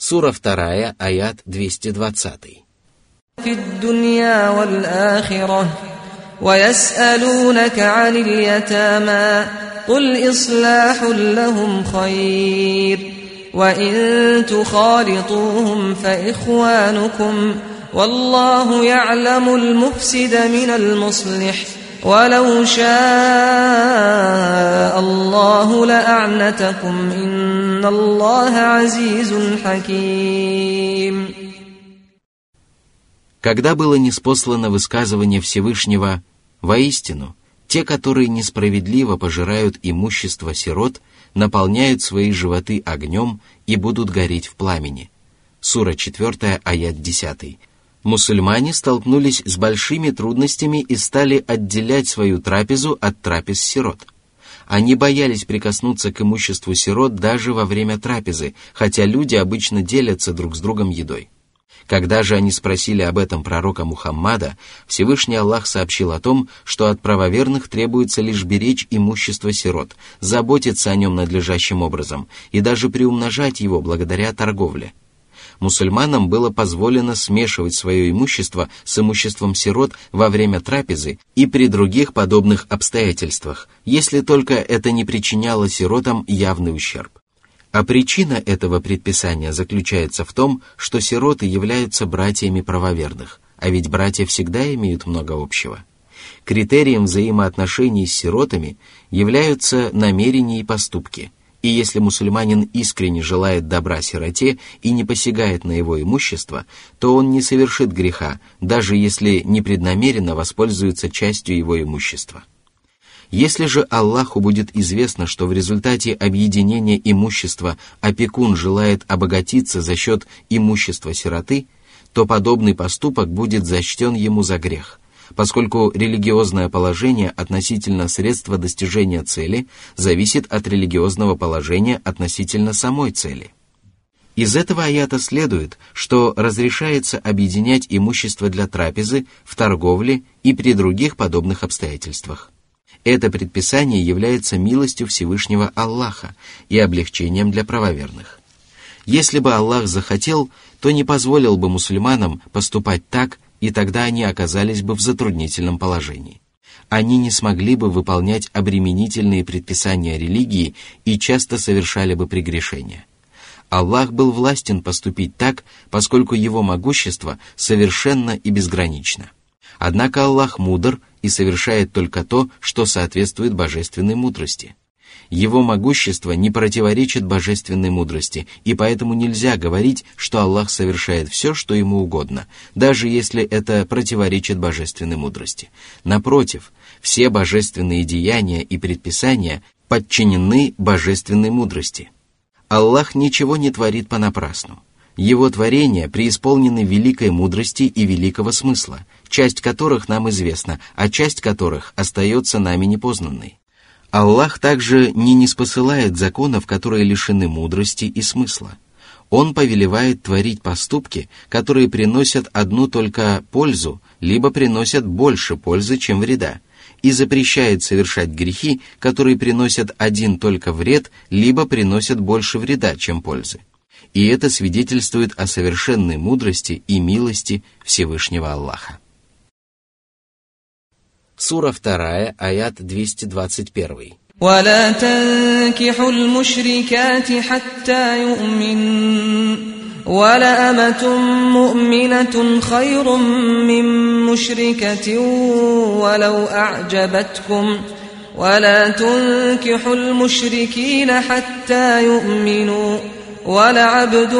Сура 2, аят 220. في الدنيا والآخرة ويسألونك عن اليتامى قل إصلاح لهم خير وإن تخالطوهم فإخوانكم والله يعلم المفسد من المصلح ولو شاء الله لأعنتكم إن الله عزيز حكيم Когда было неспослано высказывание Всевышнего «Воистину, те, которые несправедливо пожирают имущество сирот, наполняют свои животы огнем и будут гореть в пламени». Сура 4, аят 10. Мусульмане столкнулись с большими трудностями и стали отделять свою трапезу от трапез сирот. Они боялись прикоснуться к имуществу сирот даже во время трапезы, хотя люди обычно делятся друг с другом едой. Когда же они спросили об этом пророка Мухаммада, Всевышний Аллах сообщил о том, что от правоверных требуется лишь беречь имущество сирот, заботиться о нем надлежащим образом и даже приумножать его благодаря торговле. Мусульманам было позволено смешивать свое имущество с имуществом сирот во время трапезы и при других подобных обстоятельствах, если только это не причиняло сиротам явный ущерб. А причина этого предписания заключается в том, что сироты являются братьями правоверных, а ведь братья всегда имеют много общего. Критерием взаимоотношений с сиротами являются намерения и поступки. И если мусульманин искренне желает добра сироте и не посягает на его имущество, то он не совершит греха, даже если непреднамеренно воспользуется частью его имущества. Если же Аллаху будет известно, что в результате объединения имущества опекун желает обогатиться за счет имущества сироты, то подобный поступок будет зачтен ему за грех, поскольку религиозное положение относительно средства достижения цели зависит от религиозного положения относительно самой цели. Из этого аята следует, что разрешается объединять имущество для трапезы в торговле и при других подобных обстоятельствах. Это предписание является милостью Всевышнего Аллаха и облегчением для правоверных. Если бы Аллах захотел, то не позволил бы мусульманам поступать так, и тогда они оказались бы в затруднительном положении. Они не смогли бы выполнять обременительные предписания религии и часто совершали бы прегрешения. Аллах был властен поступить так, поскольку его могущество совершенно и безгранично. Однако Аллах мудр и совершает только то, что соответствует божественной мудрости. Его могущество не противоречит божественной мудрости, и поэтому нельзя говорить, что Аллах совершает все, что ему угодно, даже если это противоречит божественной мудрости. Напротив, все божественные деяния и предписания подчинены божественной мудрости. Аллах ничего не творит понапрасну. Его творения преисполнены великой мудрости и великого смысла, часть которых нам известна, а часть которых остается нами непознанной. Аллах также не неспосылает законов, которые лишены мудрости и смысла. Он повелевает творить поступки, которые приносят одну только пользу, либо приносят больше пользы, чем вреда, и запрещает совершать грехи, которые приносят один только вред, либо приносят больше вреда, чем пользы. И это свидетельствует о совершенной мудрости и милости Всевышнего Аллаха. Сура 2, аят 221. ولا تنكحوا المشركات حتى يؤمن ولأمة مؤمنة خير من مشركة ولو أعجبتكم ولا تنكحوا المشركين حتى يؤمنوا ولعبد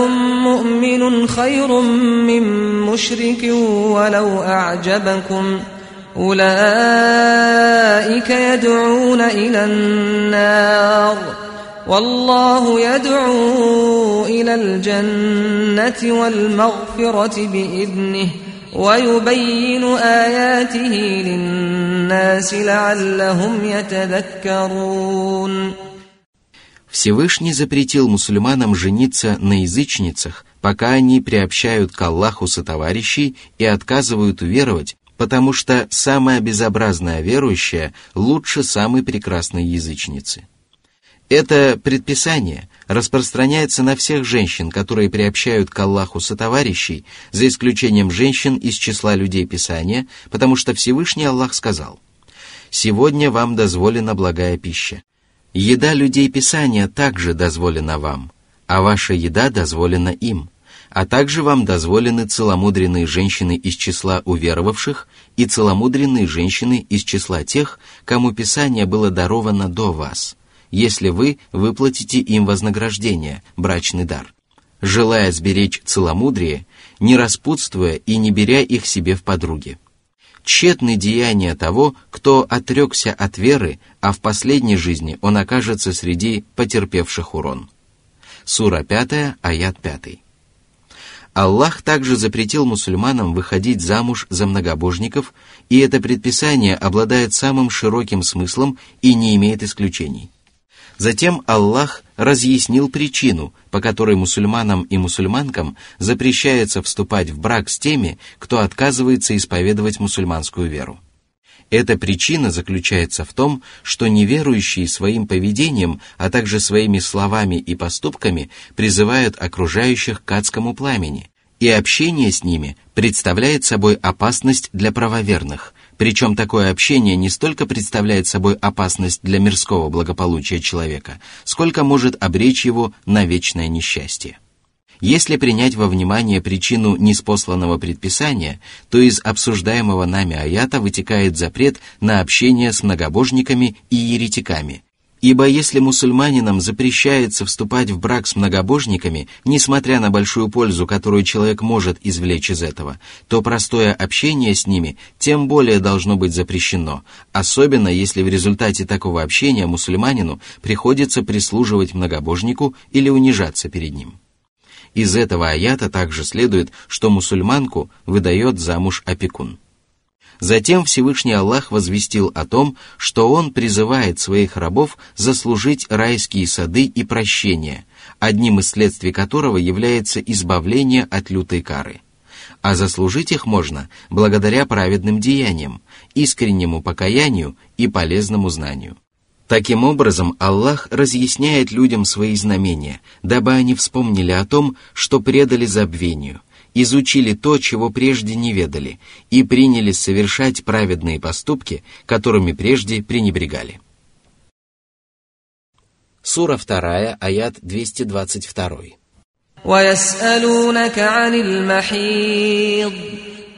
مؤمن خير من مشرك ولو أعجبكم أولئك يدعون إلى النار والله يدعو إلى الجنة والمغفرة بإذنه ويبين آياته للناس لعلهم يتذكرون Всевышний запретил мусульманам жениться на язычницах, пока они приобщают к Аллаху сотоварищей и отказывают уверовать, потому что самая безобразная верующая лучше самой прекрасной язычницы. Это предписание распространяется на всех женщин, которые приобщают к Аллаху сотоварищей, за исключением женщин из числа людей Писания, потому что Всевышний Аллах сказал, «Сегодня вам дозволена благая пища. Еда людей Писания также дозволена вам, а ваша еда дозволена им, а также вам дозволены целомудренные женщины из числа уверовавших и целомудренные женщины из числа тех, кому Писание было даровано до вас» если вы выплатите им вознаграждение, брачный дар, желая сберечь целомудрие, не распутствуя и не беря их себе в подруги. Тщетны деяния того, кто отрекся от веры, а в последней жизни он окажется среди потерпевших урон. Сура 5, аят 5. Аллах также запретил мусульманам выходить замуж за многобожников, и это предписание обладает самым широким смыслом и не имеет исключений. Затем Аллах разъяснил причину, по которой мусульманам и мусульманкам запрещается вступать в брак с теми, кто отказывается исповедовать мусульманскую веру. Эта причина заключается в том, что неверующие своим поведением, а также своими словами и поступками призывают окружающих к адскому пламени, и общение с ними представляет собой опасность для правоверных, причем такое общение не столько представляет собой опасность для мирского благополучия человека, сколько может обречь его на вечное несчастье. Если принять во внимание причину неспосланного предписания, то из обсуждаемого нами аята вытекает запрет на общение с многобожниками и еретиками, Ибо если мусульманинам запрещается вступать в брак с многобожниками, несмотря на большую пользу, которую человек может извлечь из этого, то простое общение с ними тем более должно быть запрещено, особенно если в результате такого общения мусульманину приходится прислуживать многобожнику или унижаться перед ним. Из этого аята также следует, что мусульманку выдает замуж опекун. Затем Всевышний Аллах возвестил о том, что Он призывает своих рабов заслужить райские сады и прощение, одним из следствий которого является избавление от лютой кары. А заслужить их можно благодаря праведным деяниям, искреннему покаянию и полезному знанию. Таким образом, Аллах разъясняет людям свои знамения, дабы они вспомнили о том, что предали забвению – изучили то, чего прежде не ведали, и принялись совершать праведные поступки, которыми прежде пренебрегали. Сура 2, аят 222. ويسألونك عن المحيض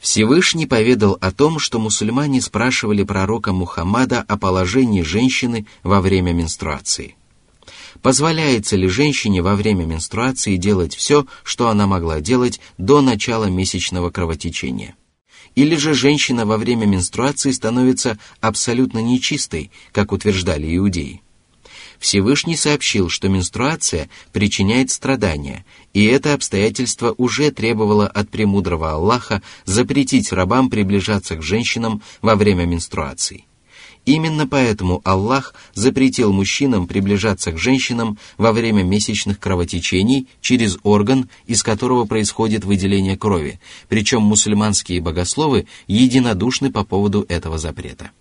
Всевышний поведал о том, что мусульмане спрашивали пророка Мухаммада о положении женщины во время менструации. Позволяется ли женщине во время менструации делать все, что она могла делать до начала месячного кровотечения? Или же женщина во время менструации становится абсолютно нечистой, как утверждали иудеи? Всевышний сообщил, что менструация причиняет страдания, и это обстоятельство уже требовало от премудрого Аллаха запретить рабам приближаться к женщинам во время менструации. Именно поэтому Аллах запретил мужчинам приближаться к женщинам во время месячных кровотечений через орган, из которого происходит выделение крови, причем мусульманские богословы единодушны по поводу этого запрета.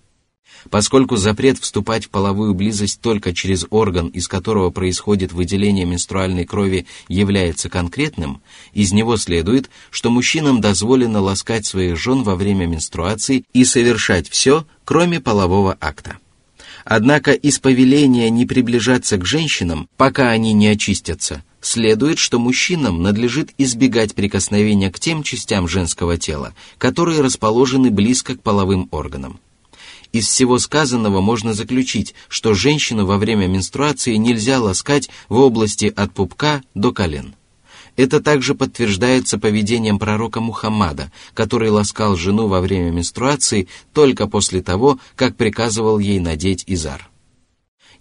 Поскольку запрет вступать в половую близость только через орган, из которого происходит выделение менструальной крови, является конкретным, из него следует, что мужчинам дозволено ласкать своих жен во время менструации и совершать все, кроме полового акта. Однако из повеления не приближаться к женщинам, пока они не очистятся, следует, что мужчинам надлежит избегать прикосновения к тем частям женского тела, которые расположены близко к половым органам. Из всего сказанного можно заключить, что женщину во время менструации нельзя ласкать в области от пупка до колен. Это также подтверждается поведением пророка Мухаммада, который ласкал жену во время менструации только после того, как приказывал ей надеть изар.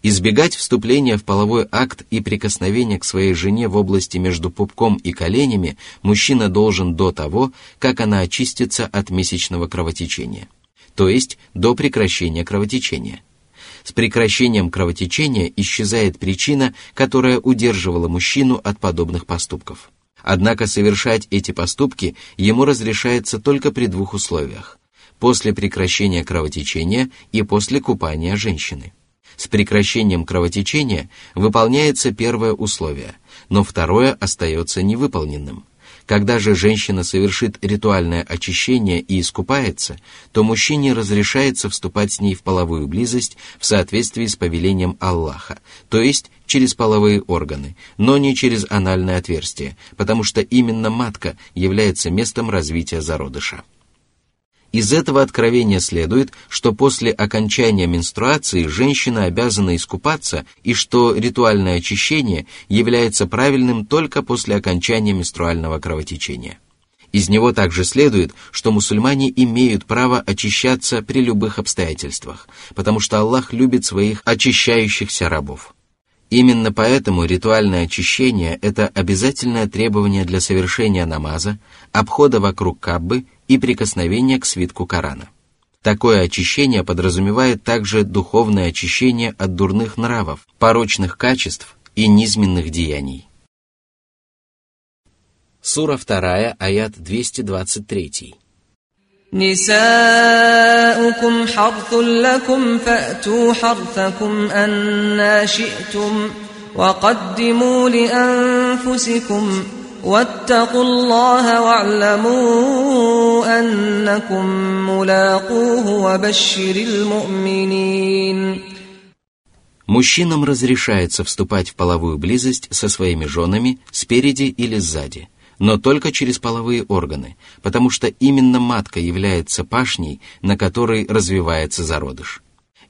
Избегать вступления в половой акт и прикосновения к своей жене в области между пупком и коленями мужчина должен до того, как она очистится от месячного кровотечения, то есть до прекращения кровотечения. С прекращением кровотечения исчезает причина, которая удерживала мужчину от подобных поступков. Однако совершать эти поступки ему разрешается только при двух условиях – после прекращения кровотечения и после купания женщины. С прекращением кровотечения выполняется первое условие, но второе остается невыполненным – когда же женщина совершит ритуальное очищение и искупается, то мужчине разрешается вступать с ней в половую близость в соответствии с повелением Аллаха, то есть через половые органы, но не через анальное отверстие, потому что именно матка является местом развития зародыша. Из этого откровения следует, что после окончания менструации женщина обязана искупаться и что ритуальное очищение является правильным только после окончания менструального кровотечения. Из него также следует, что мусульмане имеют право очищаться при любых обстоятельствах, потому что Аллах любит своих очищающихся рабов. Именно поэтому ритуальное очищение – это обязательное требование для совершения намаза, обхода вокруг Каббы и прикосновения к свитку Корана. Такое очищение подразумевает также духовное очищение от дурных нравов, порочных качеств и низменных деяний. Сура 2, аят 223. نساؤكم حرث لكم فأتوا حرثكم أنا شئتم وقدموا لأنفسكم واتقوا الله واعلموا أنكم ملاقوه وبشر المؤمنين Мужчинам разрешается вступать в половую близость со своими женами спереди или сзади, но только через половые органы, потому что именно матка является пашней, на которой развивается зародыш.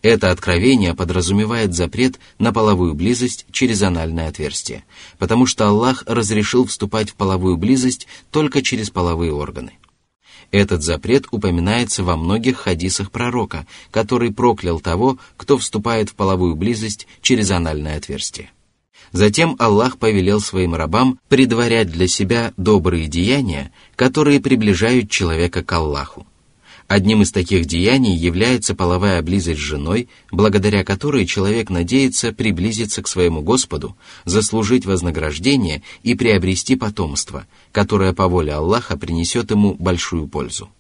Это откровение подразумевает запрет на половую близость через анальное отверстие, потому что Аллах разрешил вступать в половую близость только через половые органы. Этот запрет упоминается во многих хадисах пророка, который проклял того, кто вступает в половую близость через анальное отверстие. Затем Аллах повелел своим рабам предварять для себя добрые деяния, которые приближают человека к Аллаху. Одним из таких деяний является половая близость с женой, благодаря которой человек надеется приблизиться к своему Господу, заслужить вознаграждение и приобрести потомство, которое по воле Аллаха принесет ему большую пользу.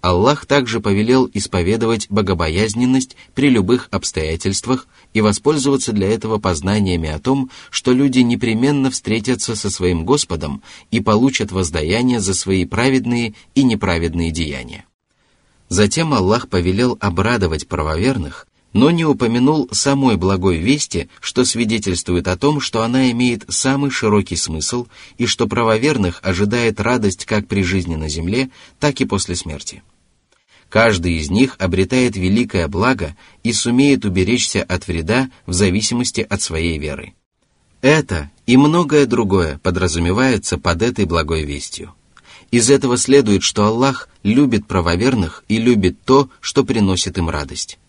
Аллах также повелел исповедовать богобоязненность при любых обстоятельствах и воспользоваться для этого познаниями о том, что люди непременно встретятся со своим Господом и получат воздаяние за свои праведные и неправедные деяния. Затем Аллах повелел обрадовать правоверных, но не упомянул самой благой вести, что свидетельствует о том, что она имеет самый широкий смысл и что правоверных ожидает радость как при жизни на земле, так и после смерти. Каждый из них обретает великое благо и сумеет уберечься от вреда в зависимости от своей веры. Это и многое другое подразумевается под этой благой вестью. Из этого следует, что Аллах любит правоверных и любит то, что приносит им радость.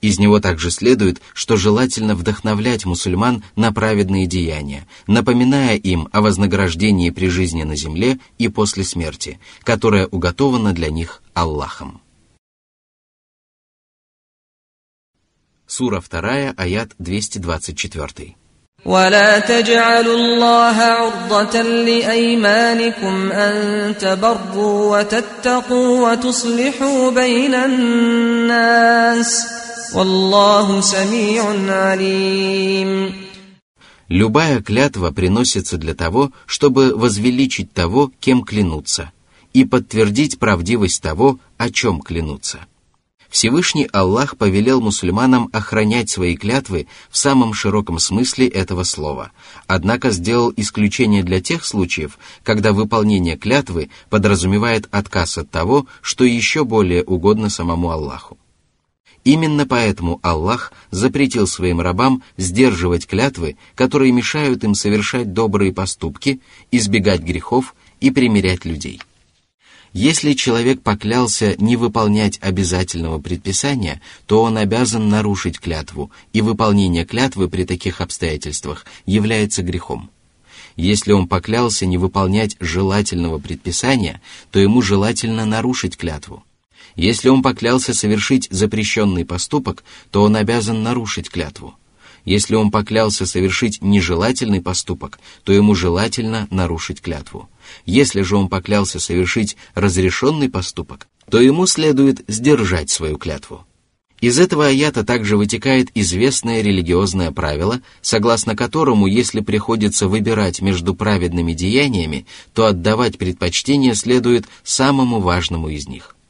Из него также следует, что желательно вдохновлять мусульман на праведные деяния, напоминая им о вознаграждении при жизни на земле и после смерти, которое уготовано для них Аллахом. Сура 2, аят 224. ولا تجعلوا الله عرضة لأيمانكم أن تبروا وتتقوا وتصلحوا بين الناس والله سميع عليم Любая клятва приносится для того, чтобы возвеличить того, кем клянутся, и подтвердить правдивость того, о чем клянутся – Всевышний Аллах повелел мусульманам охранять свои клятвы в самом широком смысле этого слова, однако сделал исключение для тех случаев, когда выполнение клятвы подразумевает отказ от того, что еще более угодно самому Аллаху. Именно поэтому Аллах запретил своим рабам сдерживать клятвы, которые мешают им совершать добрые поступки, избегать грехов и примирять людей – Если человек поклялся не выполнять обязательного предписания, то он обязан нарушить клятву, и выполнение клятвы при таких обстоятельствах является грехом. Если он поклялся не выполнять желательного предписания, то ему желательно нарушить клятву. Если он поклялся совершить запрещенный поступок, то он обязан нарушить клятву. Если он поклялся совершить нежелательный поступок, то ему желательно нарушить клятву. Если же он поклялся совершить разрешенный поступок, то ему следует сдержать свою клятву. Из этого аята также вытекает известное религиозное правило, согласно которому, если приходится выбирать между праведными деяниями, то отдавать предпочтение следует самому важному из них –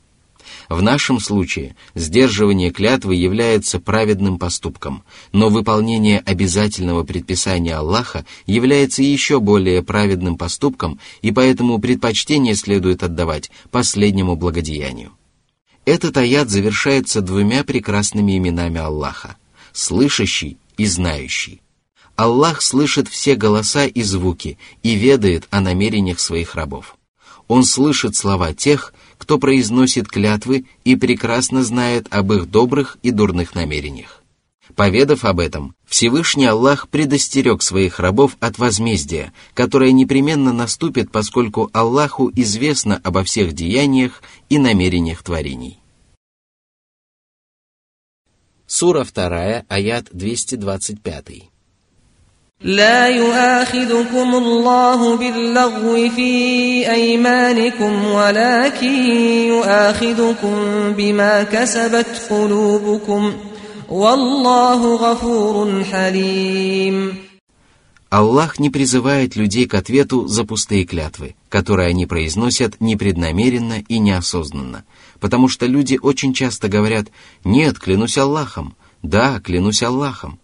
в нашем случае сдерживание клятвы является праведным поступком, но выполнение обязательного предписания Аллаха является еще более праведным поступком, и поэтому предпочтение следует отдавать последнему благодеянию. Этот аят завершается двумя прекрасными именами Аллаха – слышащий и знающий. Аллах слышит все голоса и звуки и ведает о намерениях своих рабов. Он слышит слова тех, кто произносит клятвы и прекрасно знает об их добрых и дурных намерениях. Поведав об этом, Всевышний Аллах предостерег своих рабов от возмездия, которое непременно наступит, поскольку Аллаху известно обо всех деяниях и намерениях творений. Сура 2, аят 225. لا يؤاخذكم الله باللغو في أيمانكم ولكن يؤاخذكم بما كسبت قلوبكم والله غفور حليم Аллах не призывает людей к ответу за пустые клятвы, которые они произносят непреднамеренно и неосознанно, потому что люди очень часто говорят «нет, клянусь Аллахом», «да, клянусь Аллахом»,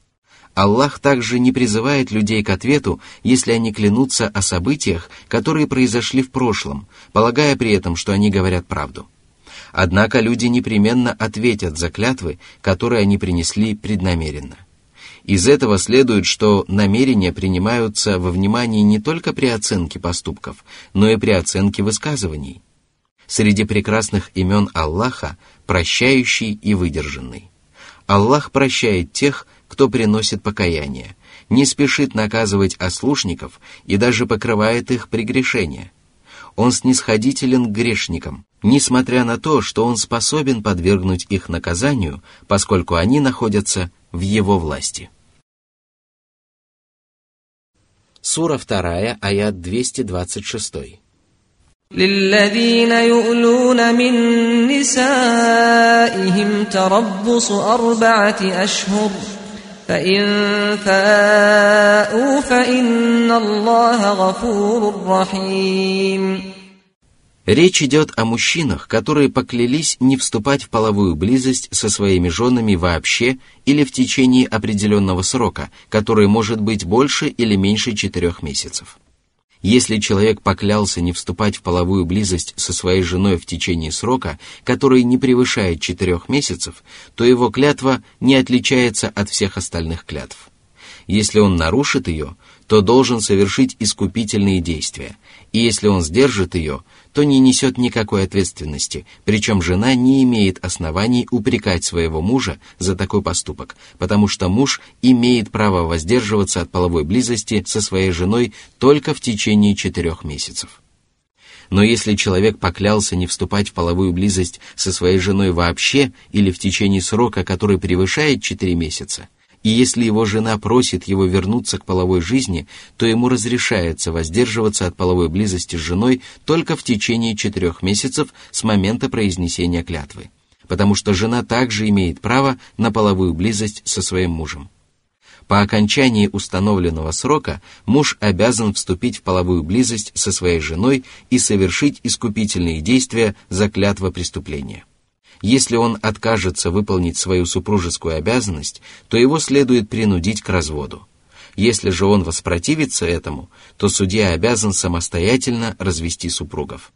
Аллах также не призывает людей к ответу, если они клянутся о событиях, которые произошли в прошлом, полагая при этом, что они говорят правду. Однако люди непременно ответят за клятвы, которые они принесли преднамеренно. Из этого следует, что намерения принимаются во внимание не только при оценке поступков, но и при оценке высказываний. Среди прекрасных имен Аллаха – прощающий и выдержанный. Аллах прощает тех, кто приносит покаяние, не спешит наказывать ослушников и даже покрывает их прегрешения. Он снисходителен к грешникам, несмотря на то, что он способен подвергнуть их наказанию, поскольку они находятся в его власти. Сура 2, аят 226. للذين يؤلون من نسائهم تربص أربعة أشهر فإن فاءوا فإن الله غفور رحيم Речь идет о мужчинах, которые поклялись не вступать в половую близость со своими женами вообще или в течение определенного срока, который может быть больше или меньше четырех месяцев. Если человек поклялся не вступать в половую близость со своей женой в течение срока, который не превышает четырех месяцев, то его клятва не отличается от всех остальных клятв. Если он нарушит ее, то должен совершить искупительные действия, и если он сдержит ее, то не несет никакой ответственности, причем жена не имеет оснований упрекать своего мужа за такой поступок, потому что муж имеет право воздерживаться от половой близости со своей женой только в течение четырех месяцев. Но если человек поклялся не вступать в половую близость со своей женой вообще или в течение срока, который превышает четыре месяца, и если его жена просит его вернуться к половой жизни, то ему разрешается воздерживаться от половой близости с женой только в течение четырех месяцев с момента произнесения клятвы, потому что жена также имеет право на половую близость со своим мужем. По окончании установленного срока муж обязан вступить в половую близость со своей женой и совершить искупительные действия за клятва преступления. Если он откажется выполнить свою супружескую обязанность, то его следует принудить к разводу. Если же он воспротивится этому, то судья обязан самостоятельно развести супругов.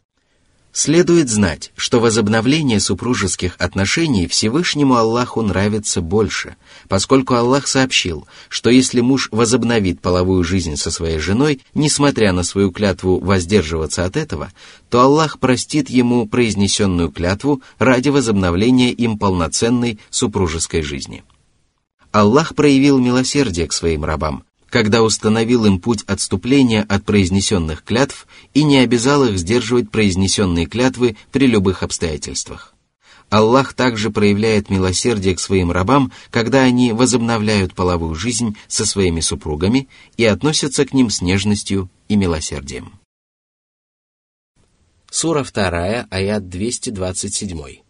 Следует знать, что возобновление супружеских отношений Всевышнему Аллаху нравится больше, поскольку Аллах сообщил, что если муж возобновит половую жизнь со своей женой, несмотря на свою клятву воздерживаться от этого, то Аллах простит ему произнесенную клятву ради возобновления им полноценной супружеской жизни. Аллах проявил милосердие к своим рабам, когда установил им путь отступления от произнесенных клятв и не обязал их сдерживать произнесенные клятвы при любых обстоятельствах. Аллах также проявляет милосердие к своим рабам, когда они возобновляют половую жизнь со своими супругами и относятся к ним с нежностью и милосердием. Сура 2, аят 227.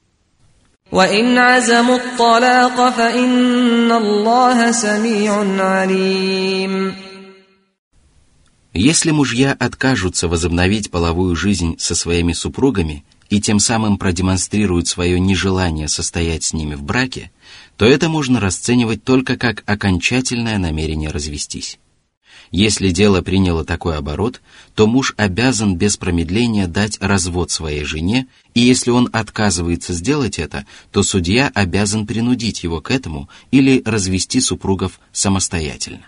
وإن عزموا الطلاق فإن الله سميع عليم Если мужья откажутся возобновить половую жизнь со своими супругами и тем самым продемонстрируют свое нежелание состоять с ними в браке, то это можно расценивать только как окончательное намерение развестись. Если дело приняло такой оборот, то муж обязан без промедления дать развод своей жене, и если он отказывается сделать это, то судья обязан принудить его к этому или развести супругов самостоятельно.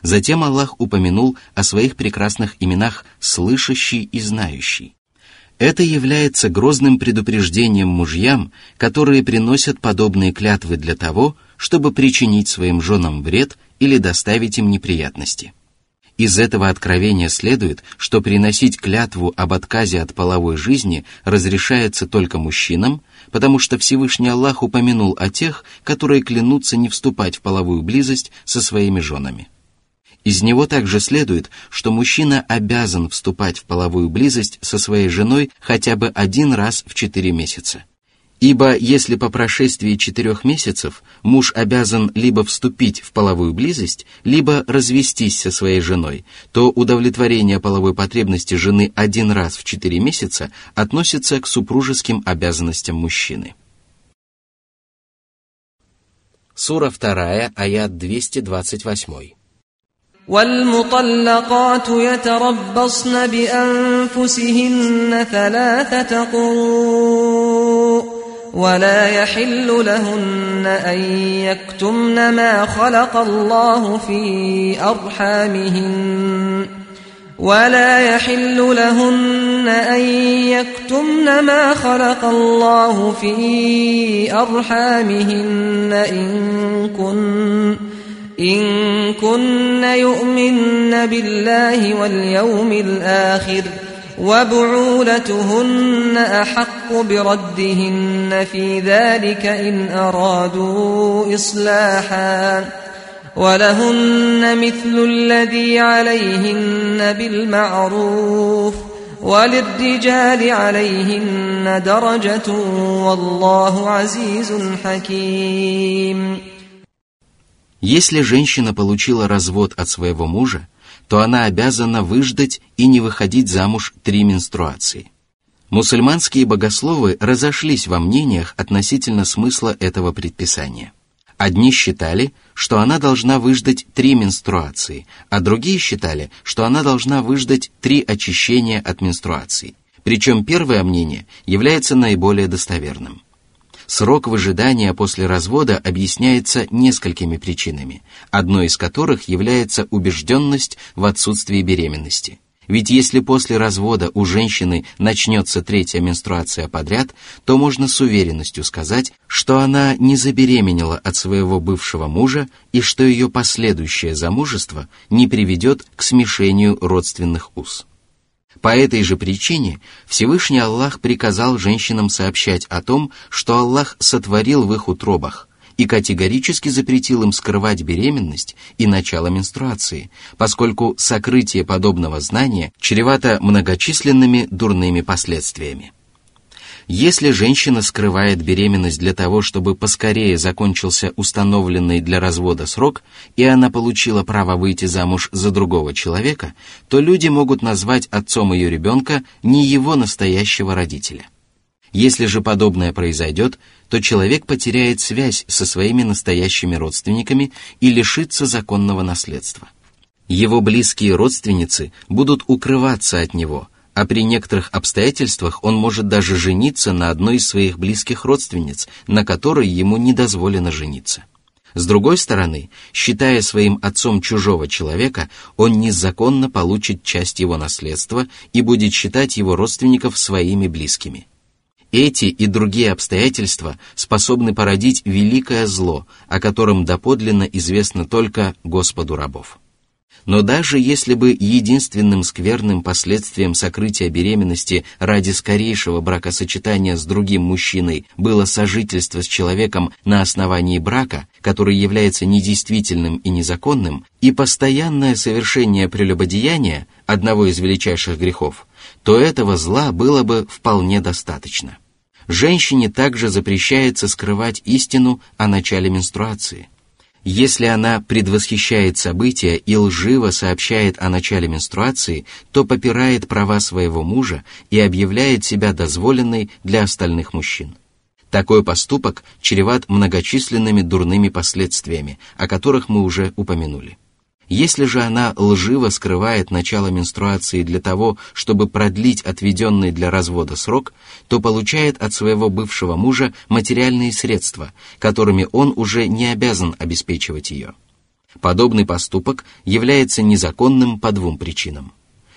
Затем Аллах упомянул о своих прекрасных именах «слышащий» и «знающий». Это является грозным предупреждением мужьям, которые приносят подобные клятвы для того, чтобы причинить своим женам вред или доставить им неприятности. Из этого откровения следует, что приносить клятву об отказе от половой жизни разрешается только мужчинам, потому что Всевышний Аллах упомянул о тех, которые клянутся не вступать в половую близость со своими женами. Из него также следует, что мужчина обязан вступать в половую близость со своей женой хотя бы один раз в четыре месяца – Ибо если по прошествии четырех месяцев муж обязан либо вступить в половую близость, либо развестись со своей женой, то удовлетворение половой потребности жены один раз в четыре месяца относится к супружеским обязанностям мужчины. Сура 2, аят 228. والمطلقات يتربصن بأنفسهن ثلاثة قروء ولا يحل لهن أن يكتمن ما خلق الله في أرحامهن. ولا يحل لهن أن يكتمن ما خلق الله في أرحامهن. إن كن إن كن يؤمن بالله واليوم الآخر ۖ. وبعولتهن احق بردهن في ذلك ان ارادوا اصلاحا ولهن مثل الذي عليهن بالمعروف وللرجال عليهن درجه والله عزيز حكيم Если женщина получила развод от своего мужа, то она обязана выждать и не выходить замуж три менструации. Мусульманские богословы разошлись во мнениях относительно смысла этого предписания. Одни считали, что она должна выждать три менструации, а другие считали, что она должна выждать три очищения от менструаций. Причем первое мнение является наиболее достоверным. Срок выжидания после развода объясняется несколькими причинами, одной из которых является убежденность в отсутствии беременности. Ведь если после развода у женщины начнется третья менструация подряд, то можно с уверенностью сказать, что она не забеременела от своего бывшего мужа и что ее последующее замужество не приведет к смешению родственных уз. По этой же причине Всевышний Аллах приказал женщинам сообщать о том, что Аллах сотворил в их утробах, и категорически запретил им скрывать беременность и начало менструации, поскольку сокрытие подобного знания чревато многочисленными дурными последствиями. Если женщина скрывает беременность для того, чтобы поскорее закончился установленный для развода срок, и она получила право выйти замуж за другого человека, то люди могут назвать отцом ее ребенка не его настоящего родителя. Если же подобное произойдет, то человек потеряет связь со своими настоящими родственниками и лишится законного наследства. Его близкие родственницы будут укрываться от него – а при некоторых обстоятельствах он может даже жениться на одной из своих близких родственниц, на которой ему не дозволено жениться. С другой стороны, считая своим отцом чужого человека, он незаконно получит часть его наследства и будет считать его родственников своими близкими. Эти и другие обстоятельства способны породить великое зло, о котором доподлинно известно только Господу рабов. Но даже если бы единственным скверным последствием сокрытия беременности ради скорейшего бракосочетания с другим мужчиной было сожительство с человеком на основании брака, который является недействительным и незаконным, и постоянное совершение прелюбодеяния, одного из величайших грехов, то этого зла было бы вполне достаточно. Женщине также запрещается скрывать истину о начале менструации – если она предвосхищает события и лживо сообщает о начале менструации, то попирает права своего мужа и объявляет себя дозволенной для остальных мужчин. Такой поступок чреват многочисленными дурными последствиями, о которых мы уже упомянули. Если же она лживо скрывает начало менструации для того, чтобы продлить отведенный для развода срок, то получает от своего бывшего мужа материальные средства, которыми он уже не обязан обеспечивать ее. Подобный поступок является незаконным по двум причинам.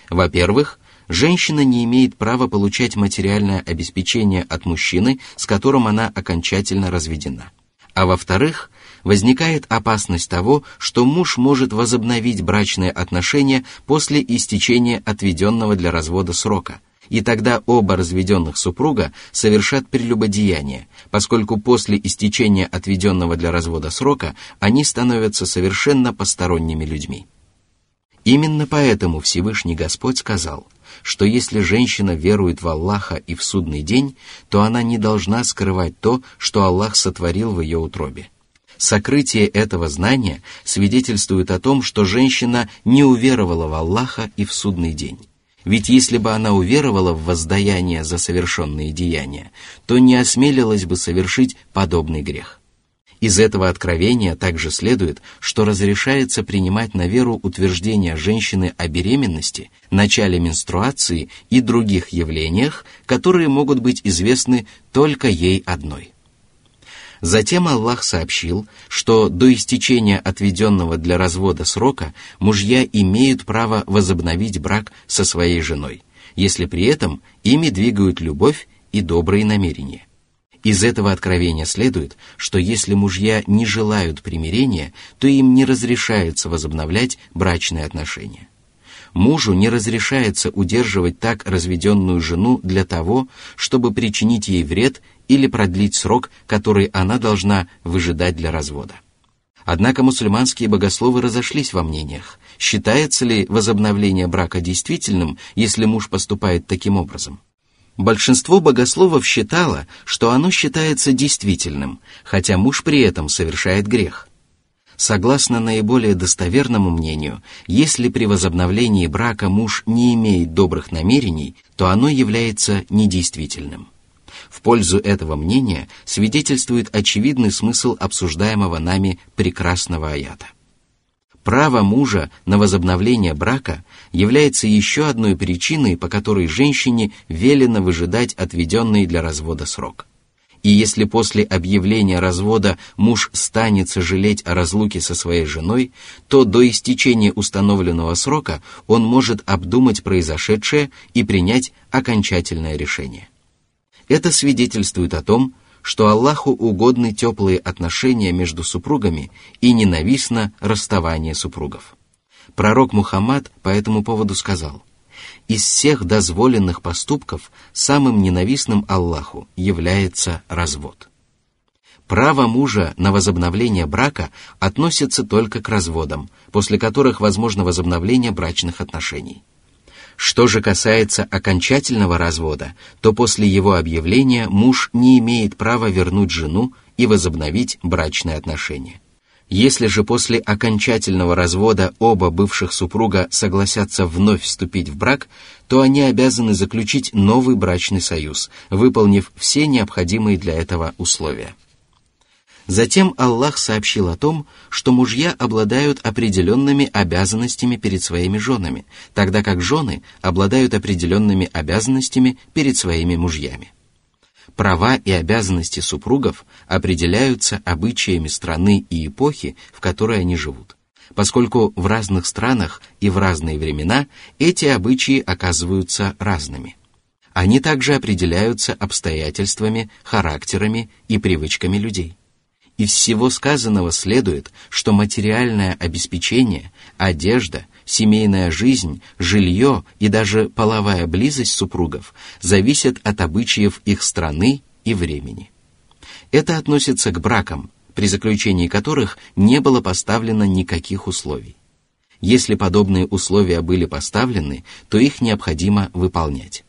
Во-первых, женщина не имеет права получать материальное обеспечение от мужчины, с которым она окончательно разведена. А во-вторых, возникает опасность того, что муж может возобновить брачные отношения после истечения отведенного для развода срока, и тогда оба разведенных супруга совершат прелюбодеяние, поскольку после истечения отведенного для развода срока они становятся совершенно посторонними людьми. Именно поэтому Всевышний Господь сказал, что если женщина верует в Аллаха и в судный день, то она не должна скрывать то, что Аллах сотворил в ее утробе. Сокрытие этого знания свидетельствует о том, что женщина не уверовала в Аллаха и в судный день. Ведь если бы она уверовала в воздаяние за совершенные деяния, то не осмелилась бы совершить подобный грех. Из этого откровения также следует, что разрешается принимать на веру утверждения женщины о беременности, начале менструации и других явлениях, которые могут быть известны только ей одной. Затем Аллах сообщил, что до истечения отведенного для развода срока мужья имеют право возобновить брак со своей женой, если при этом ими двигают любовь и добрые намерения. Из этого откровения следует, что если мужья не желают примирения, то им не разрешается возобновлять брачные отношения. Мужу не разрешается удерживать так разведенную жену для того, чтобы причинить ей вред или продлить срок, который она должна выжидать для развода. Однако мусульманские богословы разошлись во мнениях, считается ли возобновление брака действительным, если муж поступает таким образом. Большинство богословов считало, что оно считается действительным, хотя муж при этом совершает грех. Согласно наиболее достоверному мнению, если при возобновлении брака муж не имеет добрых намерений, то оно является недействительным. В пользу этого мнения свидетельствует очевидный смысл обсуждаемого нами прекрасного аята. Право мужа на возобновление брака является еще одной причиной, по которой женщине велено выжидать отведенный для развода срок. И если после объявления развода муж станет сожалеть о разлуке со своей женой, то до истечения установленного срока он может обдумать произошедшее и принять окончательное решение. Это свидетельствует о том, что Аллаху угодны теплые отношения между супругами и ненавистно расставание супругов. Пророк Мухаммад по этому поводу сказал, «Из всех дозволенных поступков самым ненавистным Аллаху является развод». Право мужа на возобновление брака относится только к разводам, после которых возможно возобновление брачных отношений. Что же касается окончательного развода, то после его объявления муж не имеет права вернуть жену и возобновить брачные отношения. Если же после окончательного развода оба бывших супруга согласятся вновь вступить в брак, то они обязаны заключить новый брачный союз, выполнив все необходимые для этого условия. Затем Аллах сообщил о том, что мужья обладают определенными обязанностями перед своими женами, тогда как жены обладают определенными обязанностями перед своими мужьями. Права и обязанности супругов определяются обычаями страны и эпохи, в которой они живут, поскольку в разных странах и в разные времена эти обычаи оказываются разными. Они также определяются обстоятельствами, характерами и привычками людей. Из всего сказанного следует, что материальное обеспечение, одежда, семейная жизнь, жилье и даже половая близость супругов зависят от обычаев их страны и времени. Это относится к бракам, при заключении которых не было поставлено никаких условий. Если подобные условия были поставлены, то их необходимо выполнять.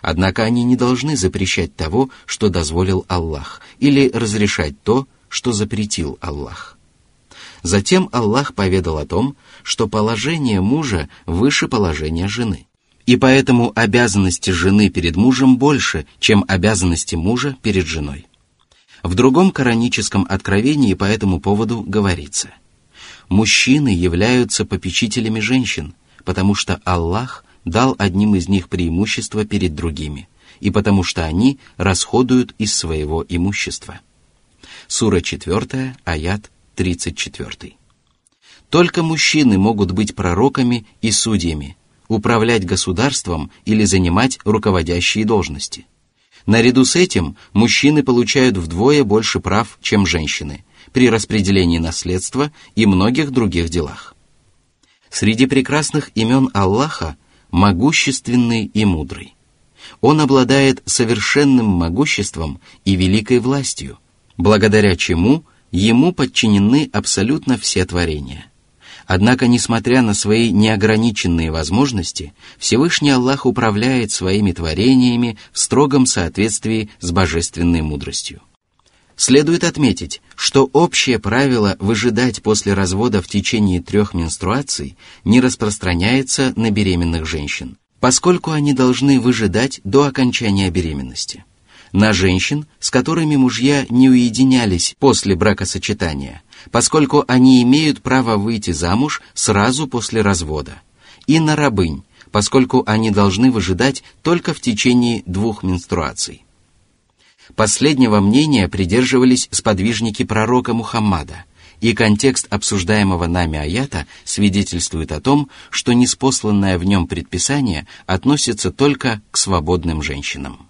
Однако они не должны запрещать того, что дозволил Аллах, или разрешать то, что запретил Аллах. Затем Аллах поведал о том, что положение мужа выше положения жены. И поэтому обязанности жены перед мужем больше, чем обязанности мужа перед женой. В другом кораническом откровении по этому поводу говорится, «Мужчины являются попечителями женщин, потому что Аллах дал одним из них преимущество перед другими, и потому что они расходуют из своего имущества». Сура 4, аят 34. Только мужчины могут быть пророками и судьями, управлять государством или занимать руководящие должности. Наряду с этим мужчины получают вдвое больше прав, чем женщины, при распределении наследства и многих других делах. Среди прекрасных имен Аллаха могущественный и мудрый. Он обладает совершенным могуществом и великой властью – благодаря чему ему подчинены абсолютно все творения. Однако, несмотря на свои неограниченные возможности, Всевышний Аллах управляет своими творениями в строгом соответствии с божественной мудростью. Следует отметить, что общее правило выжидать после развода в течение трех менструаций не распространяется на беременных женщин, поскольку они должны выжидать до окончания беременности на женщин, с которыми мужья не уединялись после бракосочетания, поскольку они имеют право выйти замуж сразу после развода, и на рабынь, поскольку они должны выжидать только в течение двух менструаций. Последнего мнения придерживались сподвижники пророка Мухаммада, и контекст обсуждаемого нами аята свидетельствует о том, что неспосланное в нем предписание относится только к свободным женщинам.